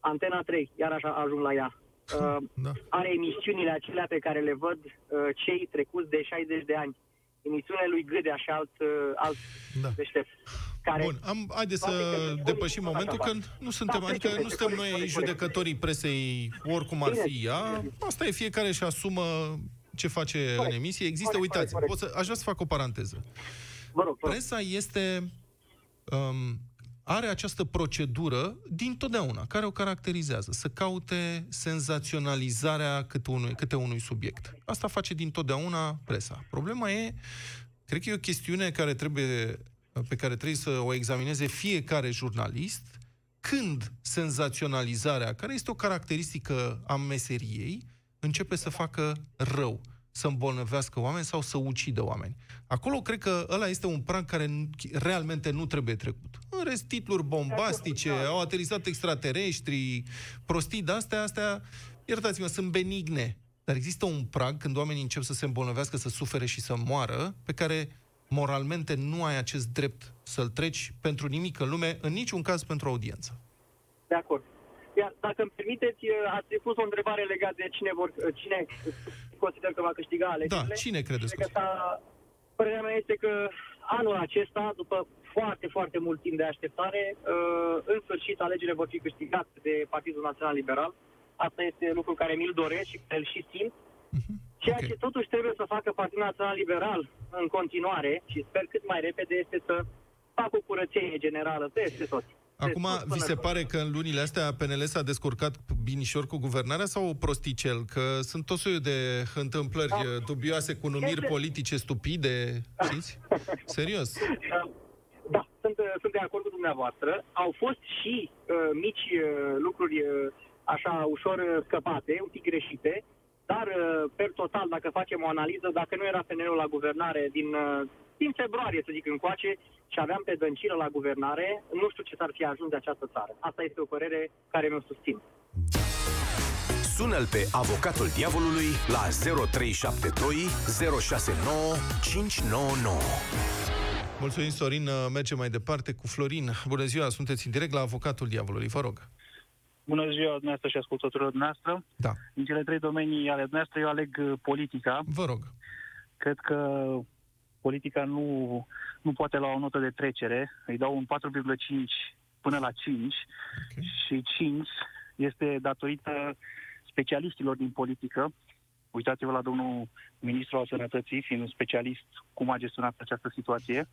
Antena 3, iar așa ajung la ea. Uh, Da. are emisiunile acelea pe care le văd uh, cei trecuți de 60 de ani. Emisiunile lui Gâdea și alt, uh, alt Da. deștept. Care Bun, am, haideți Toate să telefonii depășim sunt momentul așa că nu suntem, Da, adică trecem nu peste, suntem corect, noi corect, judecătorii presei, oricum ar Bine. fi ea. Asta e fiecare și asumă ce face în Corect. emisie. Există, Corect, uitați, corect, pot să, aș vrea să fac o paranteză. Vă rog, vă rog. Presa este um, are această procedură din totdeauna, care o caracterizează, să caute senzaționalizarea câte unui, câte unui subiect. Asta face din totdeauna presa. Problema e, cred că e o chestiune care trebuie, pe care trebuie să o examineze fiecare jurnalist, când senzaționalizarea, care este o caracteristică a meseriei, începe să facă rău, să îmbolnăvească oameni sau să ucidă oameni. Acolo cred că ăla este un prag care nu- realmente nu trebuie trecut. În rest, titluri bombastice, au aterizat extraterestri, prostii de-astea, astea, iertați-mă, sunt benigne. Dar există un prag când oamenii încep să se îmbolnăvească, să sufere și să moară, pe care moralmente nu ai acest drept să-l treci pentru nimic în lume, în niciun caz pentru audiență. De acord. Iar dacă îmi permiteți, ați pus o întrebare legată de cine, vor, cine consider că va câștiga Da, alegerile. cine credeți Cred că că s-a- Părerea mea este că anul acesta, după foarte, foarte mult timp de așteptare, uh, în sfârșit alegerile vor fi câștigate de Partidul Național Liberal. Asta este lucru care mi-l doresc și îl și simt. Ceea Ok. ce totuși trebuie să facă Partidul Național Liberal în continuare, și sper cât mai repede, este să facă o curățenie generală peste tot. Acum, De sus vi până se jos. pare că în lunile astea PNL s-a descurcat binișor cu guvernarea sau prosticel? Că sunt tot soiul de întâmplări Da. uh, dubioase cu numiri Este- politice stupide, știți? Serios. Da, sunt, uh, sunt de acord cu dumneavoastră. Au fost și uh, mici uh, lucruri uh, așa ușor uh, scăpate, un pic greșite, dar uh, per total, dacă facem o analiză, dacă nu era PNL-ul la guvernare din, uh, din februarie, să zic, încoace, și aveam pe Dăncilă la guvernare, nu știu ce s-ar fi ajuns de această țară. Asta este o părere care mi-o susțin. Sună-l pe avocatul diavolului la 0372 069 599. Mulțumim, Sorin. Uh, Mergem mai departe cu Florin. Bună ziua, sunteți în direct la Avocatul Diavolului. Vă rog. Bună ziua dumneavoastră și ascultătorilor dumneavoastră. Da, În cele trei domenii ale dumneavoastră eu aleg uh, politica. vă rog. Cred că politica nu, nu poate lua o notă de trecere. Îi dau un 4,5 până la 5 Ok. și 5 este datorită specialiștilor din politică. Uitați-vă la domnul ministru al sănătății, fiind un specialist, cum a gestionat această situație.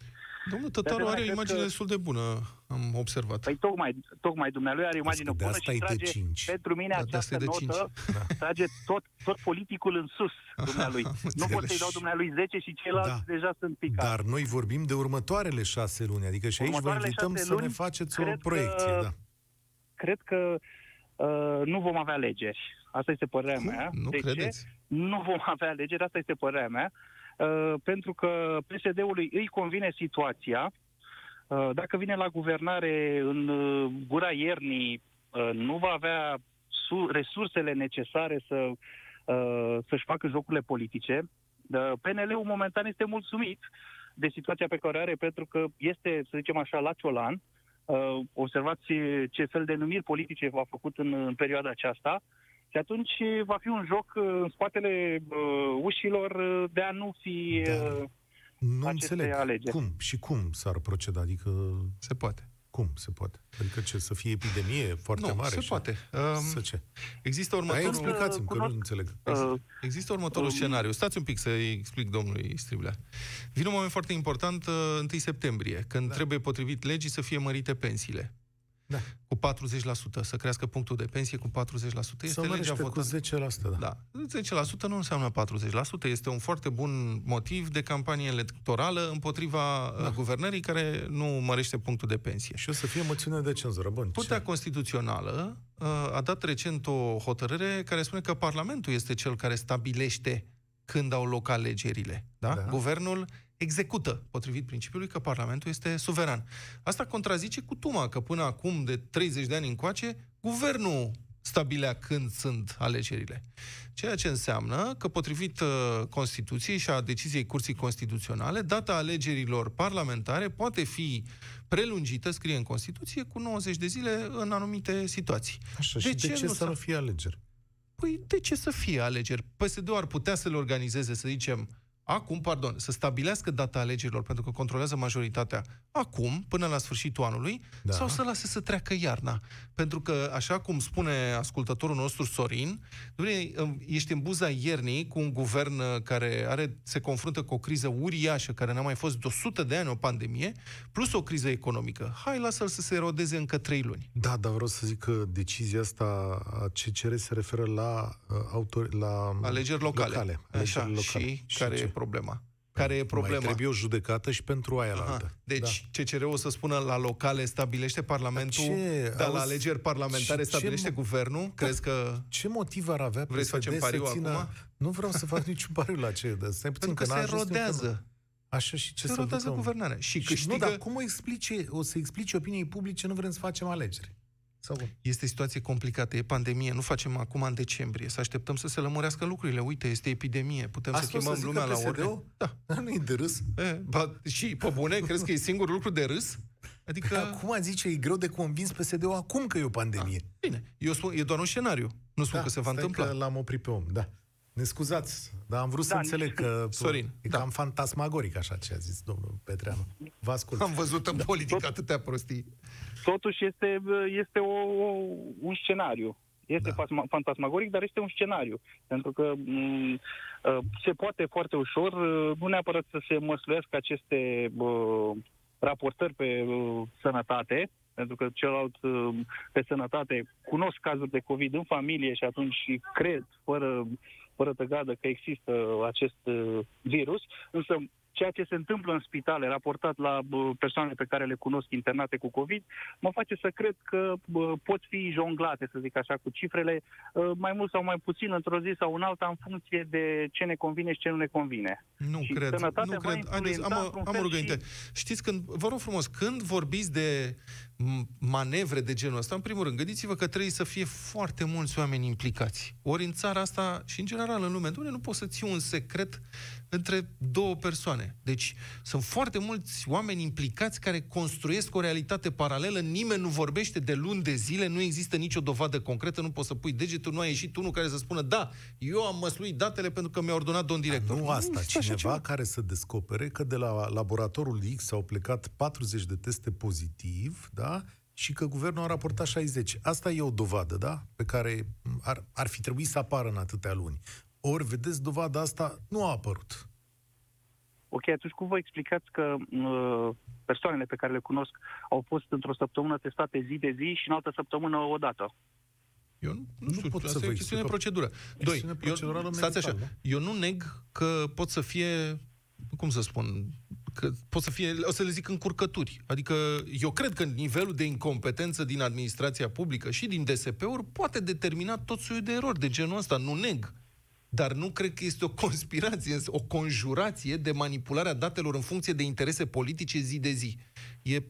Domnul Tătaru asemenea, are o cred imagine că- destul de bună, am observat. Păi tocmai, tocmai dumnealui are o imagine Vezi că de bună asta și e de trage, cinci. pentru mine Da, de asta această e de notă trage tot, tot politicul în sus dumnealui. Am nu pot înțeles. să-i dau dumnealui 10 și ceilalți Da. deja sunt picați. Dar noi vorbim de următoarele șase luni, adică și aici vă Următoarele invităm șase să ne luni, faceți o cred că- proiecție. Da. Cred că uh, nu vom avea alegeri. Asta este părerea Cum? mea. Nu de credeți? Ce? Nu vom avea alegeri, asta este părerea mea. Uh, pentru că PSD-ului îi convine situația. Uh, dacă vine la guvernare în uh, gura iernii, uh, nu va avea su- resursele necesare să, uh, să-și facă jocurile politice. Uh, PNL-ul momentan este mulțumit de situația pe care o are, pentru că este, să zicem așa, la ciolan. Uh, uh, observați ce fel de numiri politice v-a făcut în, în perioada aceasta și atunci va fi un joc uh, în spatele uh, ușilor uh, de a nu fi Da. uh, Nu aceste înțeleg. alegeri. Cum? Și cum s-ar proceda? Adică, Se poate. cum se poate? Adică ce, să fie epidemie foarte nu, mare? se și- poate. Să Um, ce? există Hai, următorul... explicați-mi, că nu cunosc- înțeleg. uh, Există următorul Um, scenariu. Stați un pic să-i explic domnului Striblea. Vine un moment foarte important, uh, 1 septembrie, când da. trebuie, potrivit legii, să fie mărite pensiile. Da. Cu 40%, să crească punctul de pensie cu 40%. Este Să legea mărește cu votată. 10%, da. Da. 10% nu înseamnă 40%. Este un foarte bun motiv de campanie electorală împotriva da. guvernării care nu mărește punctul de pensie. Și o să fie moțiune de cenzură. Bun, Curtea ce? Constituțională uh, a dat recent o hotărâre care spune că Parlamentul este cel care stabilește când au loc alegerile. Da? Da. Guvernul execută, potrivit principiului că Parlamentul este suveran. Asta contrazice cu Tuma, că până acum, de 30 de ani încoace, guvernul stabilea când sunt alegerile. Ceea ce înseamnă că, potrivit uh, Constituției și a deciziei Curții Constituționale, data alegerilor parlamentare poate fi prelungită, scrie în Constituție, cu 90 de zile în anumite situații. Așa, și de ce, nu să s-a- nu fie alegeri? Păi de ce să fie alegeri? PSD-ul ar putea să le organizeze, să zicem, acum, pardon, să stabilească data alegerilor, pentru că controlează majoritatea, acum, până la sfârșitul anului, Da. da. sau să lase să treacă iarna. Pentru că, așa cum spune ascultătorul nostru Sorin, dumne, ești în buza iernii cu un guvern uh, care are, se confruntă cu o criză uriașă, care n-a mai fost de 100 de ani o pandemie, plus o criză economică. Hai, lasă-l să se erodeze încă 3 luni. Da, dar vreau să zic că decizia asta a CCR se referă la, uh, autor, la Alegeri locale. locale Așa, alegeri locale. și, care ce? e problema? Care e Mai problema? trebuie o judecată și pentru aia la Aha. altă. Deci, da. CCR-ul o să spună la locale stabilește Parlamentul, Ce? dar la Auzi, alegeri parlamentare și ce stabilește mo- guvernul? Crezi că... Ce motiv ar avea Vrei să PSD facem pariu țină... acum? Nu vreau să fac niciun pariu la ce, dar stai puțin, Pentru că n-a se ajuns încă rodează. nu. Așa și ce Se să rodează ducă- guvernarea. Și Și câștigă... Nu, dar cum o, explice, o să explice opiniei publice nu vrem să facem alegeri? Sau cum? Este situație complicată, e pandemie, nu facem acum în decembrie, să așteptăm să se lămurească lucrurile. Uite, este epidemie, putem Asta să o schimbăm zică lumea la PSD-ul? ordine. Da. Dar nu e de râs. E, ba, și, pe bune, crezi că e singurul lucru de râs? Adică... Acum zice, e greu de convins PSD-ul acum că e o pandemie. Bine, eu spun, e doar un scenariu. Nu spun Da, că se va stai întâmpla. că l-am oprit pe om, da. Ne scuzați, dar am vrut să Da, înțeleg că Sorin, e da. cam fantasmagoric așa ce a zis domnul Petreanu. Vă ascult. Am văzut în politică atâtea prostii. Totuși este, este o, o, un scenariu. Este Da. da. fantasmagoric, dar este un scenariu. Pentru că m, uh, se poate foarte ușor, uh, nu neapărat să se măsluiască aceste uh, raportări pe uh, sănătate, pentru că celălalt uh, pe sănătate cunosc cazuri de COVID în familie și atunci cred, fără, fără tăgadă, că există acest uh, virus, însă ceea ce se întâmplă în spitale, raportat la bă, persoanele pe care le cunosc internate cu COVID, mă face să cred că bă, pot fi jonglate, să zic așa, cu cifrele, uh, mai mult sau mai puțin, într-o zi sau în alta, în funcție de ce ne convine și ce nu ne convine. Nu Și cred, sănătatea nu va cred. Haideți, influența am, într-un am o fel rugăminte. Știți, când, vă rog frumos, când vorbiți de m- manevre de genul ăsta, în primul rând, gândiți-vă că trebuie să fie foarte mulți oameni implicați. Ori în țara asta și în general în lume, Doamne, nu poți să ții un secret între două persoane. Deci sunt foarte mulți oameni implicați care construiesc o realitate paralelă, nimeni nu vorbește de luni de zile, nu există nicio dovadă concretă, nu poți să pui degetul, nu a ieșit unul care să spună da, eu am măsluit datele pentru că mi-a ordonat domn director. Nu asta, există așa cineva ceva. care să descopere că de la laboratorul X au plecat 40 de teste pozitiv, da? Și că guvernul a raportat 60. Asta e o dovadă, da? Pe care ar, ar fi trebuit să apară în atâtea luni. Ori, vedeți, dovada asta nu a apărut. Ok, atunci cum vă explicați că uh, persoanele pe care le cunosc au fost într-o săptămână testate zi de zi și în altă săptămână o dată? Eu nu, nu, Nu știu, pot să asta vă e o chestiune de explic. procedură. Doi, Chestiune procedurală eu, stați așa, medicală, eu nu neg că pot să fie, cum să spun, că pot să fie, o să le zic încurcături. Adică eu cred că nivelul de incompetență din administrația publică și din DSP-uri poate determina tot soiul de erori de genul ăsta, nu neg. Dar nu cred că este o conspirație, o conjurație de manipularea datelor în funcție de interese politice zi de zi. E,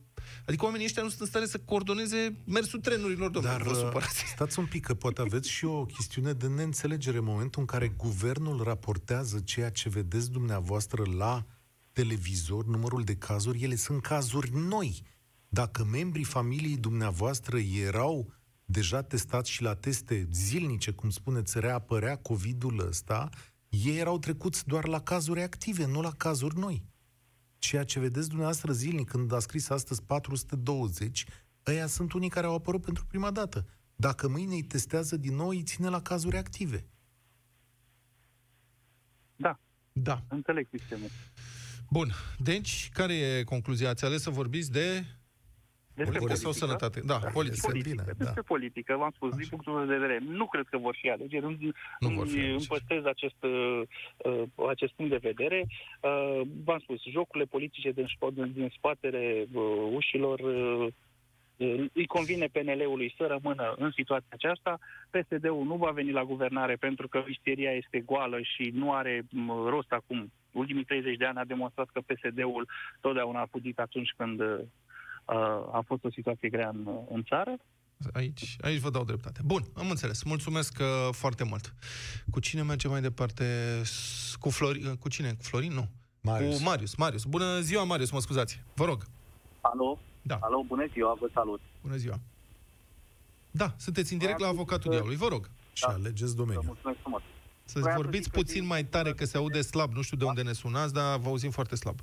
adică oamenii ăștia nu sunt în stare să coordoneze mersul trenurilor, domnule, Dar vă uh, supărați. stați un pic, că poate aveți și o chestiune de neînțelegere în momentul în care guvernul raportează ceea ce vedeți dumneavoastră la televizor, numărul de cazuri, ele sunt cazuri noi. dacă membrii familiei dumneavoastră erau deja testați și la teste zilnice, cum spuneți, reapărea COVID-ul ăsta, ei erau trecuți doar la cazuri active, nu la cazuri noi. Ceea ce vedeți dumneavoastră zilnic, când a scris astăzi 420, ăia sunt unii care au apărut pentru prima dată. Dacă mâine îi testează din nou, îi ține la cazuri active. Da, Da. înțeleg sistemul. Bun. Deci, care e concluzia? Ați ales să vorbiți de Despre politică sau politică. sănătate? Da, politică. Este politică. bine, Despre da. politică, v-am spus, din punctul meu de vedere, nu cred că vor fi alegeri. Îmi, Nu vor fi îmi- alegeri. îmi păstrez acest, uh, uh, acest punct de vedere. Uh, v-am spus, jocurile politice din, sp- din spatele uh, ușilor uh, uh, îi convine PNL-ului să rămână în situația aceasta. PSD-ul nu va veni la guvernare pentru că isteria este goală și nu are m, rost acum. Ultimii 30 de ani a demonstrat că PSD-ul totdeauna a putut atunci când uh, a fost o situație grea în, în țară. Aici, aici vă dau dreptate. Bun, am înțeles. Mulțumesc uh, foarte mult. Cu cine mergem mai departe? S- Cu, Flori, uh, cu cine? Cu Florin? Nu. Marius. Cu Marius. Marius. Bună ziua, Marius, mă scuzați. Vă rog. Alo? Da. Alo, bună ziua, vă salut. Bună ziua. Da, sunteți în direct la Vreau să avocatul zic că- diavolului. Vă rog. Și alegeți Vă domeniul. mulțumesc frumos. Să Vreau să vorbiți zic că puțin din- mai tare, că se aude slab. Nu știu de unde ne sunați, dar vă auzim foarte slab.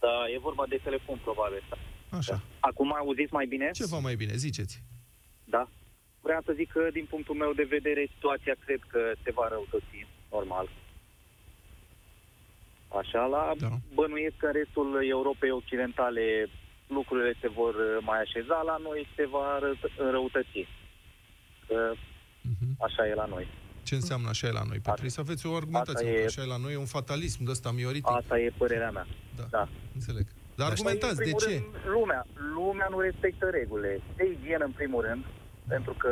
Da, e vorba de telefon, probabil. Așa. Acum auziți mai bine? Ceva mai bine, ziceți. Da. Vreau să zic că, din punctul meu de vedere, situația cred că se va răutăți, normal. Așa, la Da. bănuiesc că în restul Europei Occidentale lucrurile se vor uh, mai așeza, la noi se va ră- înrăutăți. Că Mhm. așa e la noi. Ce înseamnă așa e la noi? Pe trebuie să aveți o argumentație. Asta pentru e- că Așa e la noi, e un fatalism de ăsta mioritic. Asta e părerea mea. Da, Da. înțeleg. Dar Dar argumentați, Păi, de în primul ce? Rând, lumea, lumea nu respectă regulile. De igienă, în primul rând, pentru că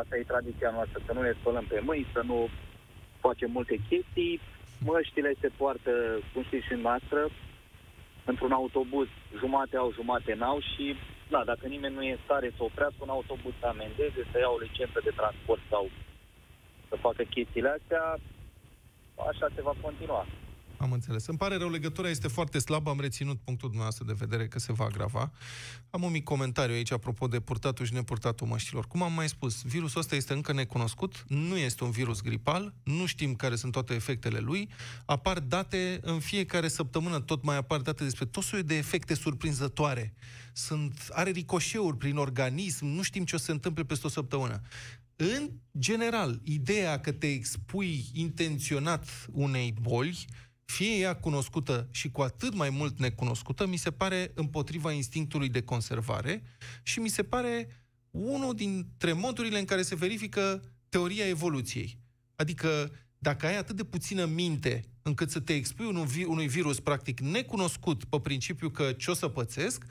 asta e tradiția noastră, să nu ne spălăm pe mâini, să nu facem multe chestii. Măștile se poartă, cum știți și noastră, într-un autobuz, jumate au, jumate n-au și, da, dacă nimeni nu e în stare să oprească un autobuz, să amendeze, să ia o licență de transport sau să facă chestiile astea, așa se va continua. Am înțeles. Îmi pare rău, legătura este foarte slabă, am reținut punctul dumneavoastră de vedere că se va agrava. Am un mic comentariu aici apropo de purtatul și nepurtatul măștilor. Cum am mai spus, virusul ăsta este încă necunoscut, nu este un virus gripal, nu știm care sunt toate efectele lui, apar date în fiecare săptămână, tot mai apar date despre tot soiul de efecte surprinzătoare. Sunt, are ricoșeuri prin organism, nu știm ce o să se întâmple peste o săptămână. În general, ideea că te expui intenționat unei boli, fie ea cunoscută și cu atât mai mult necunoscută, mi se pare împotriva instinctului de conservare și mi se pare unul dintre modurile în care se verifică teoria evoluției. Adică, dacă ai atât de puțină minte încât să te expui unui, vi- unui virus practic necunoscut pe principiu că ce o să pățesc,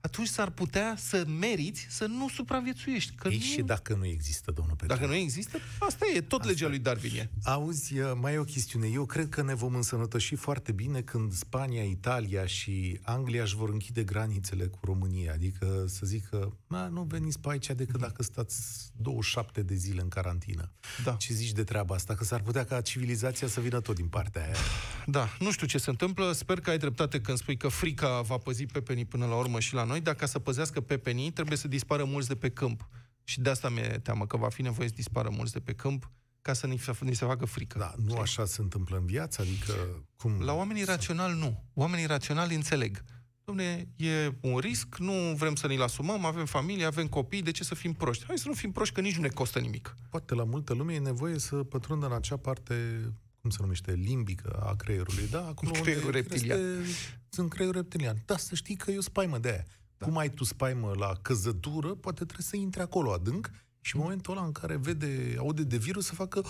atunci s-ar putea să meriți să nu supraviețuiești. Că Ei, nu... și dacă nu există, domnul Petru? Dacă nu există, asta e, tot legea lui Darwin e. Auzi, mai e o chestiune. Eu cred că ne vom însănătoși foarte bine când Spania, Italia și Anglia își vor închide granițele cu România. Adică să zică, "Na, nu veniți pe aici decât dacă stați 27 de zile în carantină. Da. Ce zici de treaba asta? Că s-ar putea ca civilizația să vină tot din partea aia. Da, nu știu ce se întâmplă, sper că ai dreptate când spui că frica va păzi pepenii până la urmă și la noi, dar ca să păzească pepenii trebuie să dispară mulți de pe câmp. Și de asta mi-e teamă că va fi nevoie să dispară mulți de pe câmp ca să ni, se- ni se facă frică. Da, nu așa se întâmplă în viață? Adică, cum... La oamenii raționali nu. Oamenii raționali înțeleg. Domne, e un risc, nu vrem să ni-l asumăm, avem familie, avem copii, de ce să fim proști? Hai să nu fim proști, că nici nu ne costă nimic. Poate la multă lume e nevoie să pătrundă în acea parte cum se numește, limbică a creierului, da? Acolo Creierul unde reptilian. Este, sunt creierul reptilian. Da, să știi că e o spaimă de aia. Da. Cum ai tu spaimă la căzătură, poate trebuie să intre acolo adânc și în momentul ăla în care vede, aude de virus să facă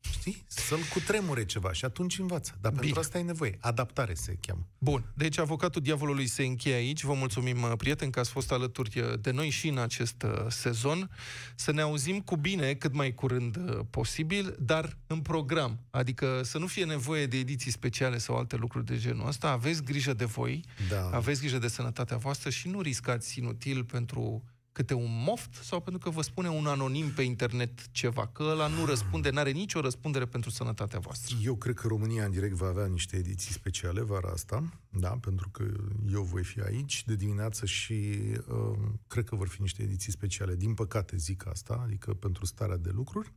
Știi? Să-l cutremure ceva și atunci învață. Dar Bine. pentru asta ai nevoie. Adaptare se cheamă. Bun, deci avocatul diavolului se încheie aici. Vă mulțumim, uh, prieteni, că ați fost alături uh, de noi și în acest uh, sezon. Să ne auzim cu bine cât mai curând uh, posibil, dar în program. Adică să nu fie nevoie de ediții speciale sau alte lucruri de genul ăsta. Aveți grijă de voi, Da. aveți grijă de sănătatea voastră și nu riscați inutil pentru câte un moft sau pentru că vă spune un anonim pe internet ceva, că ăla nu răspunde, n-are nicio răspundere pentru sănătatea voastră. Eu cred că România în direct va avea niște ediții speciale vara asta, da, pentru că eu voi fi aici de dimineață și uh, cred că vor fi niște ediții speciale. Din păcate zic asta, adică pentru starea de lucruri.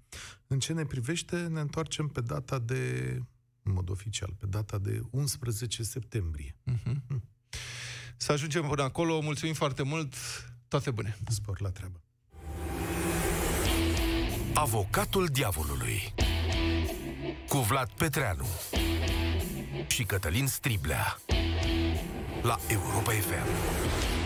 În ce ne privește, ne întoarcem pe data de, în mod oficial, pe data de 11 septembrie. Uh-huh. Să ajungem până acolo, mulțumim foarte mult, toate bune! Spor la treabă! Avocatul diavolului cu Vlad Petreanu și Cătălin Striblea la Europa FM.